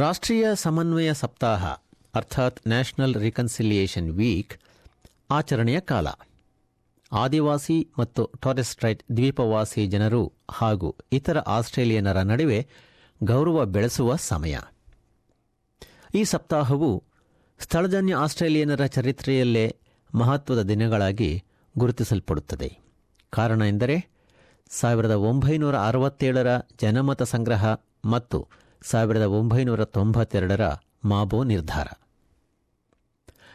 ರಾಷ್ಟ್ರೀಯ ಸಮನ್ವಯ ಸಪ್ತಾಹ, ಅರ್ಥಾತ್ ನ್ಯಾಷನಲ್ ರಿಕನ್ಸಿಲಿಯೇಷನ್ ವೀಕ್, ಆಚರಣೆಯ ಕಾಲ. ಆದಿವಾಸಿ ಮತ್ತು ಟಾರೆಸ್ಟ್ರೈಟ್ ದ್ವೀಪವಾಸಿ ಜನರು ಹಾಗೂ ಇತರ ಆಸ್ಟ್ರೇಲಿಯನರ ನಡುವೆ ಗೌರವ ಬೆಳೆಸುವ ಸಮಯ. ಈ ಸಪ್ತಾಹವು ಸ್ಥಳಜನ್ಯ ಆಸ್ಟ್ರೇಲಿಯನರ ಚರಿತ್ರೆಯಲ್ಲೇ ಮಹತ್ವದ ದಿನಗಳಾಗಿ ಗುರುತಿಸಲ್ಪಡುತ್ತದೆ. ಕಾರಣ ಎಂದರೆ ಸಾವಿರದ ಒಂಬೈನೂರ ಅರವತ್ತೇಳರ ಜನಮತ ಸಂಗ್ರಹ ಮತ್ತು ಸಾವಿರದ ಒಂಬೈನೂರ ತೊಂಬತ್ತೆರಡರ ಮಾಬೋ ನಿರ್ಧಾರ.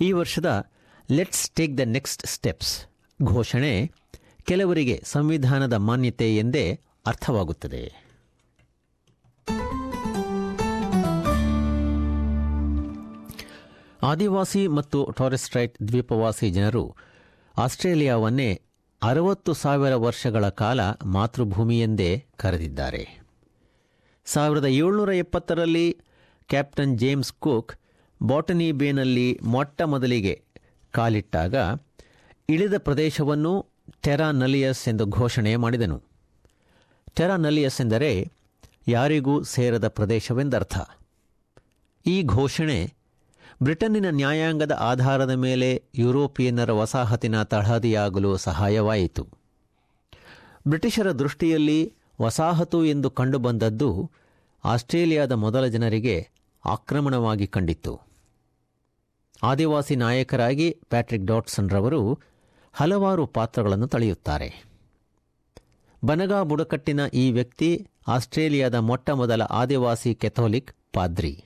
ಈ ವರ್ಷದ let's take the next steps ಘೋಷಣೆ ಕೆಲವರಿಗೆ ಸಂವಿಧಾನದ ಮಾನ್ಯತೆ ಎಂದೇ ಅರ್ಥವಾಗುತ್ತದೆ. ಆದಿವಾಸಿ ಮತ್ತು ಟಾರೆಸ್ಟ್ರೈಟ್ ದ್ವೀಪವಾಸಿ ಜನರು ಆಸ್ಟ್ರೇಲಿಯಾವನ್ನೇ ಅರವತ್ತು ಸಾವಿರ ವರ್ಷಗಳ ಕಾಲ ಮಾತೃಭೂಮಿಯೆಂದೇ ಕರೆದಿದ್ದಾರೆ. ಸಾವಿರದ ಏಳ್ನೂರ ಎಪ್ಪತ್ತರಲ್ಲಿ ಕ್ಯಾಪ್ಟನ್ ಜೇಮ್ಸ್ ಕುಕ್ ಬಾಟನಿ ಬೇನಲ್ಲಿ ಮೊಟ್ಟ ಮೊದಲಿಗೆ ಕಾಲಿಟ್ಟಾಗ ಇಳಿದ ಪ್ರದೇಶವನ್ನು ಟೆರಾ ನಲಿಯಸ್ ಎಂದು ಘೋಷಣೆ ಮಾಡಿದನು. ಟೆರಾ ನಲಿಯಸ್ ಎಂದರೆ ಯಾರಿಗೂ ಸೇರದ ಪ್ರದೇಶವೆಂದರ್ಥ. ಈ ಘೋಷಣೆ ಬ್ರಿಟನ್ನಿನ ನ್ಯಾಯಾಂಗದ ಆಧಾರದ ಮೇಲೆ ಯುರೋಪಿಯನ್ನರ ವಸಾಹತಿನ ತಳಹದಿಯಾಗಲು ಸಹಾಯವಾಯಿತು. ಬ್ರಿಟಿಷರ ದೃಷ್ಟಿಯಲ್ಲಿ ವಸಾಹತು ಎಂದು ಕಂಡುಬಂದದ್ದು ಆಸ್ಟ್ರೇಲಿಯಾದ ಮೊದಲ ಜನರಿಗೆ ಆಕ್ರಮಣವಾಗಿ ಕಂಡಿತ್ತು. ಆದಿವಾಸಿ ನಾಯಕರಾಗಿ ಪ್ಯಾಟ್ರಿಕ್ ಡಾಟ್ಸನ್ ರವರು ಹಲವಾರು ಪಾತ್ರಗಳನ್ನು ತಳೆಯುತ್ತಾರೆ. ಬನಗಾ ಬುಡಕಟ್ಟಿನ ಈ ವ್ಯಕ್ತಿ ಆಸ್ಟ್ರೇಲಿಯಾದ ಮೊಟ್ಟ ಮೊದಲ ಆದಿವಾಸಿ ಕೆಥೋಲಿಕ್ ಪಾದ್ರಿ.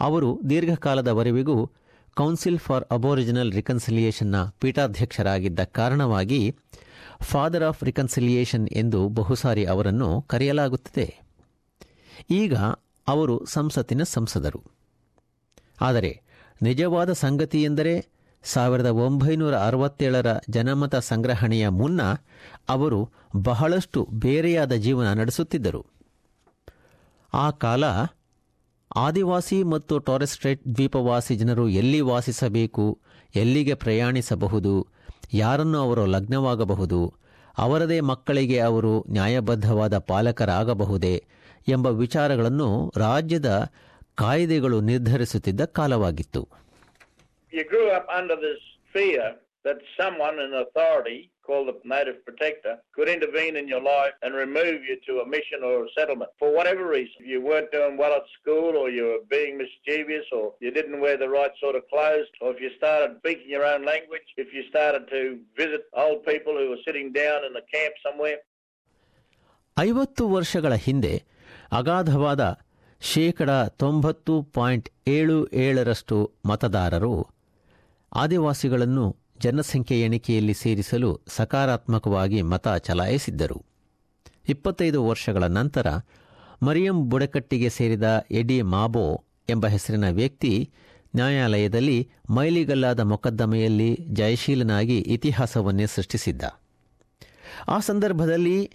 ಅವರು ದೀರ್ಘಕಾಲದವರೆವಿಗೂ ಕೌನ್ಸಿಲ್ ಫಾರ್ ಅಬೋರಿಜಿನಲ್ ರಿಕನ್ಸಿಲಿಯೇಷನ್ನ ಪೀಠಾಧ್ಯಕ್ಷರಾಗಿದ್ದ ಕಾರಣವಾಗಿ ಫಾದರ್ ಆಫ್ ರಿಕನ್ಸಿಲಿಯೇಷನ್ ಎಂದು ಬಹುಸಾರಿ ಅವರನ್ನು ಕರೆಯಲಾಗುತ್ತದೆ. ಈಗ ಅವರು ಸಂಸತ್ತಿನ ಸಂಸದರು. ಆದರೆ ನಿಜವಾದ ಸಂಗತಿಯೆಂದರೆ ಸಾವಿರದ ಒಂಬೈನೂರ ಅರವತ್ತೇಳರ ಜನಮತ ಸಂಗ್ರಹಣೆಯ ಮುನ್ನ ಅವರು ಬಹಳಷ್ಟು ಬೇರೆಯಾದ ಜೀವನ ನಡೆಸುತ್ತಿದ್ದರು. ಆ ಕಾಲ ಆದಿವಾಸಿ ಮತ್ತು ಟಾರೆಸ್ಟ್ರೇಟ್ ದ್ವೀಪವಾಸಿ ಜನರು ಎಲ್ಲಿ ವಾಸಿಸಬೇಕು, ಎಲ್ಲಿಗೆ ಪ್ರಯಾಣಿಸಬಹುದು, ಯಾರನ್ನು ಅವರು ಲಗ್ನವಾಗಬಹುದು, ಅವರದೇ ಮಕ್ಕಳಿಗೆ ಅವರು ನ್ಯಾಯಬದ್ಧವಾದ ಪಾಲಕರಾಗಬಹುದೇ ಎಂಬ ವಿಚಾರಗಳನ್ನು ರಾಜ್ಯದ ಕಾಯ್ದೆಗಳು ನಿರ್ಧರಿಸುತ್ತಿದ್ದ ಕಾಲವಾಗಿತ್ತು. called the Native Protector, could intervene in your life and remove you to a mission or a settlement for whatever reason. If you weren't doing well at school, or you were being mischievous, or you didn't wear the right sort of clothes, or if you started speaking your own language, if you started to visit old people who were sitting down in a camp somewhere. ಐವತ್ತು ವರ್ಷಗಳ ಹಿಂದೆ ಅಗಾಧವಾದ ಶೇಕಡ ತೊಂಬತ್ತು point ಏಳು ಏಳರಷ್ಟು ಮತದಾರರು ಆದಿವಾಸಿಗಳನ್ನು ಜನಸಂಖ್ಯೆ ಎಣಿಕೆಯಲ್ಲಿ ಸೇರಿಸಲು ಸಕಾರಾತ್ಮಕವಾಗಿ ಮತ ಚಲಾಯಿಸಿದ್ದರು. ಇಪ್ಪತ್ತೈದು ವರ್ಷಗಳ ನಂತರ ಮರಿಯಂ ಬುಡಕಟ್ಟಿಗೆ ಸೇರಿದ ಎಡಿ ಮಾಬೋ ಎಂಬ ಹೆಸರಿನ ವ್ಯಕ್ತಿ ನ್ಯಾಯಾಲಯದಲ್ಲಿ ಮೈಲಿಗಲ್ಲಾದ ಮೊಕದ್ದಮೆಯಲ್ಲಿ ಜಯಶೀಲನಾಗಿ ಇತಿಹಾಸವನ್ನೇ ಸೃಷ್ಟಿಸಿದ್ದ. ಆ ಸಂದರ್ಭದಲ್ಲಿ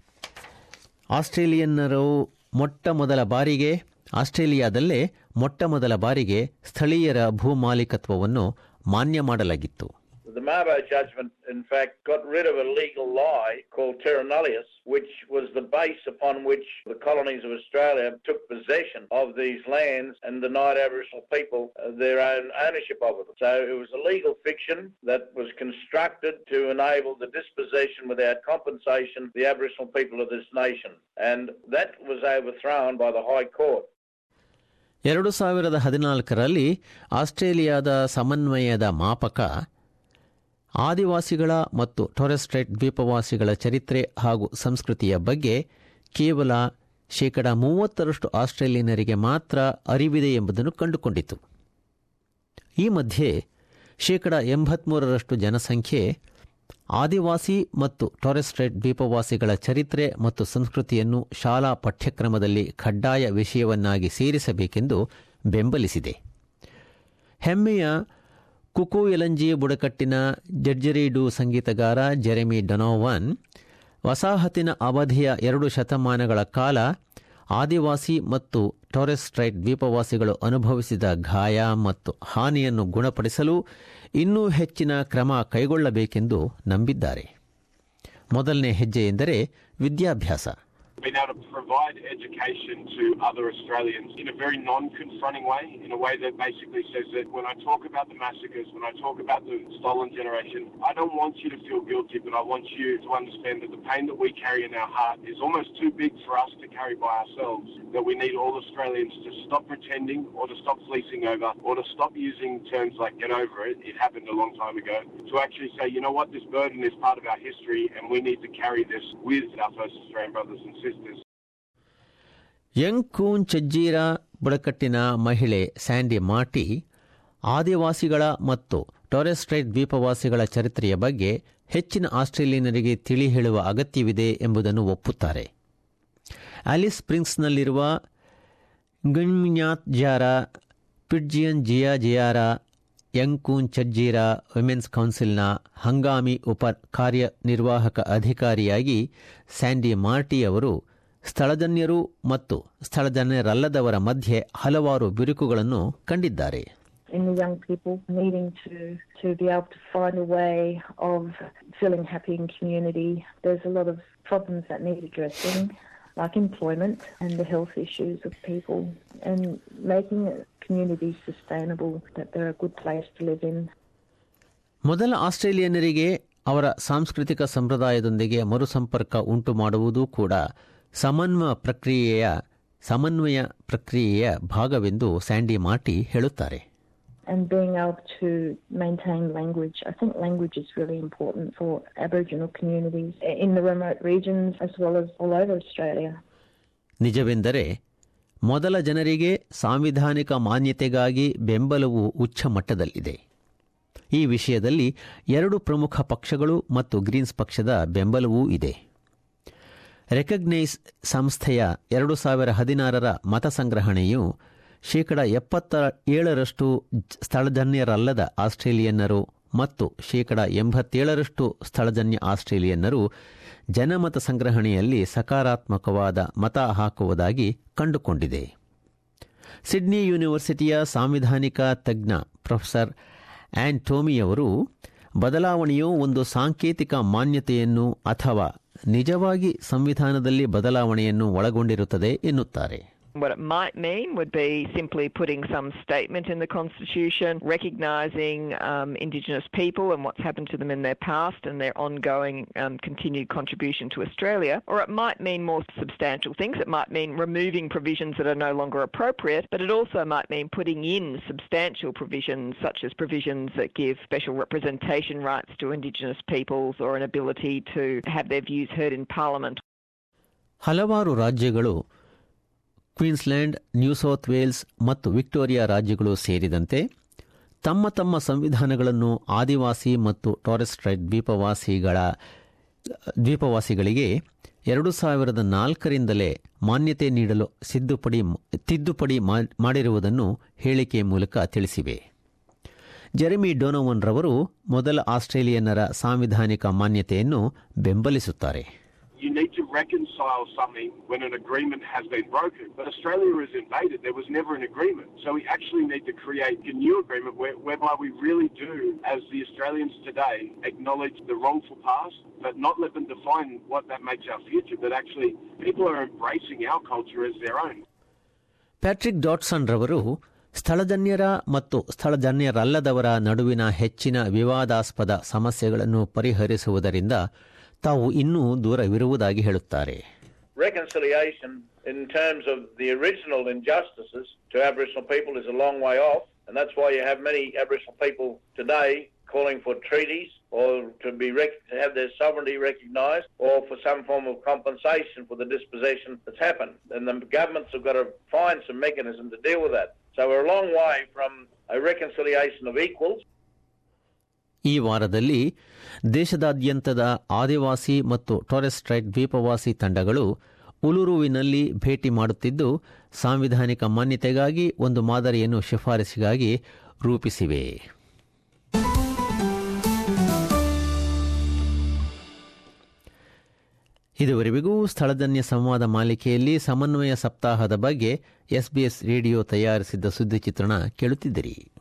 ಆಸ್ಟ್ರೇಲಿಯನ್ನರು ಮೊಟ್ಟ ಮೊದಲ ಬಾರಿಗೆ, ಆಸ್ಟ್ರೇಲಿಯಾದಲ್ಲೇ ಮೊಟ್ಟ ಮೊದಲ ಬಾರಿಗೆ ಸ್ಥಳೀಯರ ಭೂಮಾಲೀಕತ್ವವನ್ನು ಮಾನ್ಯ ಮಾಡಲಾಗಿತ್ತು. The Mabo judgment, in fact, got rid of a legal lie called terra nullius, which was the base upon which the colonies of Australia took possession of these lands and denied Aboriginal people uh, their own ownership of them. So it was a legal fiction that was constructed to enable the dispossession without compensation of the Aboriginal people of this nation. And that was overthrown by the High Court. ಎರಡು ಸಾವಿರದ ಹದಿನಾಲ್ಕರಲ್ಲಿ ಆಸ್ಟ್ರೇಲಿಯಾದ ಸಮನ್ವಯದ ಮಾಪಕ ಆದಿವಾಸಿಗಳ ಮತ್ತು ಟೊರೆಸ್ಟ್ರೇಟ್ ದ್ವೀಪವಾಸಿಗಳ ಚರಿತ್ರೆ ಹಾಗೂ ಸಂಸ್ಕೃತಿಯ ಬಗ್ಗೆ ಕೇವಲ ಶೇಕಡ ಮೂವತ್ತರಷ್ಟು ಆಸ್ಟ್ರೇಲಿಯನರಿಗೆ ಮಾತ್ರ ಅರಿವಿದೆ ಎಂಬುದನ್ನು ಕಂಡುಕೊಂಡಿತು. ಈ ಮಧ್ಯೆ ಶೇಕಡ ಎಂಬತ್ಮೂರರಷ್ಟು ಜನಸಂಖ್ಯೆ ಆದಿವಾಸಿ ಮತ್ತು ಟೊರೆಸ್ಟ್ರೇಟ್ ದ್ವೀಪವಾಸಿಗಳ ಚರಿತ್ರೆ ಮತ್ತು ಸಂಸ್ಕೃತಿಯನ್ನು ಶಾಲಾ ಪಠ್ಯಕ್ರಮದಲ್ಲಿ ಕಡ್ಡಾಯ ವಿಷಯವನ್ನಾಗಿ ಸೇರಿಸಬೇಕೆಂದು ಬೆಂಬಲಿಸಿದೆ. ಹೆಮ್ಮೆಯ ಕುಕು ಎಲಂಜಿ ಬುಡಕಟ್ಟಿನ ಜಡ್ಜರಿಡು ಸಂಗೀತಗಾರ ಜೆರೆಮಿ ಡೊನೋವನ್, ವಸಾಹತಿನ ಅವಧಿಯ ಎರಡು ಶತಮಾನಗಳ ಕಾಲ ಆದಿವಾಸಿ ಮತ್ತು ಟೊರೆಸ್ಟ್ರೈಟ್ ದ್ವೀಪವಾಸಿಗಳು ಅನುಭವಿಸಿದ ಗಾಯ ಮತ್ತು ಹಾನಿಯನ್ನು ಗುಣಪಡಿಸಲು ಇನ್ನೂ ಹೆಚ್ಚಿನ ಕ್ರಮ ಕೈಗೊಳ್ಳಬೇಕೆಂದು ನಂಬಿದ್ದಾರೆ. ಮೊದಲನೇ ಹೆಜ್ಜೆ ಎಂದರೆ ವಿದ್ಯಾಭ್ಯಾಸ. Been able to provide education to other Australians in a very non-confronting way, in a way that basically says that when I talk about the massacres, when I talk about the stolen generation, I don't want you to feel guilty, but I want you to understand that the pain that we carry in our heart is almost too big for us to carry by ourselves, that we need all Australians to stop pretending or to stop fleecing over or to stop using terms like get over it, it happened a long time ago, to actually say, you know what, this burden is part of our history and we need to carry this with our first Australian brothers and sisters. Yankunytjatjara ಬುಡಕಟ್ಟಿನ ಮಹಿಳೆ Sandy ಮಾಟಿ ಆದಿವಾಸಿಗಳ ಮತ್ತು ಟೊರೆಸ್ಟ್ರೈಟ್ ದ್ವೀಪವಾಸಿಗಳ ಚರಿತ್ರೆಯ ಬಗ್ಗೆ ಹೆಚ್ಚಿನ ಆಸ್ಟ್ರೇಲಿಯನರಿಗೆ ತಿಳಿ ಹೇಳುವ ಅಗತ್ಯವಿದೆ ಎಂಬುದನ್ನು ಒಪ್ಪುತ್ತಾರೆ. ಆಲಿಸ್ ಸ್ಪ್ರಿಂಗ್ಸ್ನಲ್ಲಿರುವ Ngaanyatjarra Pitjantjatjara Yankunytjatjara women's ಕೌನ್ಸಿಲ್ನ ಹಂಗಾಮಿ ಉಪ ಕಾರ್ಯನಿರ್ವಾಹಕ ಅಧಿಕಾರಿಯಾಗಿ ಸ್ಯಾಂಡಿ ಮಾರ್ಟಿ ಅವರು ಸ್ಥಳಜನ್ಯರು ಮತ್ತು ಸ್ಥಳಜನ್ಯರಲ್ಲದವರ ಮಧ್ಯೆ ಹಲವಾರು ಬಿರುಕುಗಳನ್ನು ಕಂಡಿದ್ದಾರೆ in the young people needing to, to be able to find a way of feeling happy in community. There's a lot of problems that need addressing, like employment and the health issues of people, and making communities sustainable, that they're a good place to live in. ಮೊದಲ ಆಸ್ಟ್ರೇಲಿಯನ್ನರಿಗೆ ಅವರ ಸಾಂಸ್ಕೃತಿಕ ಸಂಪ್ರದಾಯದೊಂದಿಗೆ ಮರುಸಂಪರ್ಕ ಉಂಟು ಮಾಡುವುದು ಕೂಡ ಸಮನ್ವಯ ಪ್ರಕ್ರಿಯೆಯ ಸಮನ್ವಯ ಪ್ರಕ್ರಿಯೆಯ ಭಾಗವೆಂದು ಸ್ಯಾಂಡಿ ಮಾರ್ಟಿ ಹೇಳುತ್ತಾರೆ And being able to maintain language. I think language is really important for Aboriginal communities in the remote regions as well as all over Australia. ನಿಜವೆಂದರೆ ಮೊದಲ ಜನರಿಗೆ ಸಾಂವಿಧಾನಿಕ ಮಾನ್ಯತೆಗಾಗಿ ಬೆಂಬಲವು ಉಚ್ಚ ಮಟ್ಟದಲ್ಲಿದೆ. ಈ ವಿಷಯದಲ್ಲಿ ಎರಡು ಪ್ರಮುಖ ಪಕ್ಷಗಳು ಮತ್ತು ಗ್ರೀನ್ಸ್ ಪಕ್ಷದ ಬೆಂಬಲವೂ ಇದೆ. ರೆಕಗ್ನೈಸ್ ಸಂಸ್ಥೆಯ ಎರಡು ಸಾವಿರ ಹದಿನಾರರ ಮತ ಸಂಗ್ರಹಣೆಯು ಶೇಕಡ ಎಪ್ಪತ್ತ ಏಳರಷ್ಟು ಸ್ಥಳಜನ್ಯರಲ್ಲದ ಆಸ್ಟ್ರೇಲಿಯನ್ನರು ಮತ್ತು ಶೇಕಡ ಎಂಬತ್ತೇಳರಷ್ಟು ಸ್ಥಳಜನ್ಯ ಆಸ್ಟ್ರೇಲಿಯನ್ನರು ಜನಮತ ಸಂಗ್ರಹಣೆಯಲ್ಲಿ ಸಕಾರಾತ್ಮಕವಾದ ಮತ ಹಾಕುವುದಾಗಿ ಕಂಡುಕೊಂಡಿದೆ. ಸಿಡ್ನಿ ಯೂನಿವರ್ಸಿಟಿಯ ಸಾಂವಿಧಾನಿಕ ತಜ್ಞ ಪ್ರೊಫೆಸರ್ ಆಂಟೋಮಿಯವರು ಟೋಮಿಯವರು ಬದಲಾವಣೆಯು ಒಂದು ಸಾಂಕೇತಿಕ ಮಾನ್ಯತೆಯನ್ನು ಅಥವಾ ನಿಜವಾಗಿ ಸಂವಿಧಾನದಲ್ಲಿ ಬದಲಾವಣೆಯನ್ನು ಒಳಗೊಂಡಿರುತ್ತದೆ ಎನ್ನುತ್ತಾರೆ. What it might mean would be simply putting some statement in the Constitution recognising um, Indigenous people and what's happened to them in their past and their ongoing um, continued contribution to Australia. Or it might mean more substantial things. It might mean removing provisions that are no longer appropriate, but it also might mean putting in substantial provisions such as provisions that give special representation rights to Indigenous peoples or an ability to have their views heard in Parliament. ಹಲವಾರು ರಾಜ್ಯಗಳು Queensland New South Wales ಮತ್ತು Victoria ರಾಜ್ಯಗಳು ಸೇರಿದಂತೆ ತಮ್ಮ ತಮ್ಮ ಸಂವಿಧಾನಗಳನ್ನು ಆದಿವಾಸಿ ಮತ್ತು ಟಾರೆಸ್ಟ್ರೈಟ್ ದ್ವೀಪವಾಸಿಗಳ, ದ್ವೀಪವಾಸಿಗಳಿಗೆ ಎರಡು ಸಾವಿರದ ನಾಲ್ಕರಿಂದಲೇ ಮಾನ್ಯತೆ ನೀಡಲು ಸಿದ್ದುಪಡಿ, ತಿದ್ದುಪಡಿ ಮಾಡಿರುವುದನ್ನು ಹೇಳಿಕೆ ಮೂಲಕ ತಿಳಿಸಿವೆ. ಜೆರೆಮಿ ಡೊನೋವನ್ ರವರು ಮೊದಲ ಆಸ್ಟ್ರೇಲಿಯನ್ನರ ಸಾಂವಿಧಾನಿಕ ಮಾನ್ಯತೆಯನ್ನು ಬೆಂಬಲಿಸುತ್ತಾರೆ. You need to reconcile something when an agreement has been broken. But Australia is invaded. There was never an agreement. So we actually need to create a new agreement where, whereby we really do, as the Australians today, acknowledge the wrongful past, but not let them define what that makes our future, but actually people are embracing our culture as their own. Patrick Dodson ರವರು ಸ್ಥಳಜನ್ಯರ ಮತ್ತು ಸ್ಥಳಜನ್ಯರಲ್ಲದವರ ನಡುವಿನ ಹೆಚ್ಚಿನ ವಿವಾದಾಸ್ಪದ ಸಮಸ್ಯೆಗಳನ್ನು ಪರಿಹರಿಸುವುದರಿಂದ ತಾವು ಇನ್ನೂ ದೂರವಿರುವುದಾಗಿ ಹೇಳುತ್ತಾರೆ Reconciliation in terms of the original injustices to Aboriginal people is a long way off, and that's why you have many Aboriginal people today calling for treaties or to be rec- to have their sovereignty recognised or for some form of compensation for the dispossession that's happened. And the governments have got to find some mechanism to deal with that. So we're a long way from a reconciliation of equals. ಈ ವಾರದಲ್ಲಿ ದೇಶದಾದ್ಯಂತದ ಆದಿವಾಸಿ ಮತ್ತು ಟೊರೆಸ್ಟ್ರೈಟ್ ದ್ವೀಪವಾಸಿ ತಂಡಗಳು ಉಲುರುವಿನಲ್ಲಿ ಭೇಟಿ ಮಾಡುತ್ತಿದ್ದು, ಸಾಂವಿಧಾನಿಕ ಮಾನ್ಯತೆಗಾಗಿ ಒಂದು ಮಾದರಿಯನ್ನು ಶಿಫಾರಸಿಗಾಗಿ ರೂಪಿಸಿವೆ. ಇದುವರೆಗೂ ಸ್ಥಳಜನ್ಯ ಸಂವಾದ ಮಾಲಿಕೆಯಲ್ಲಿ ಸಮನ್ವಯ ಸಪ್ತಾಹದ ಬಗ್ಗೆ ಎಸ್ಬಿಎಸ್ ರೇಡಿಯೋ ತಯಾರಿಸಿದ್ದ ಸುದ್ದಿ ಚಿತ್ರಣ ಕೇಳುತ್ತಿದ್ದಿರಿ.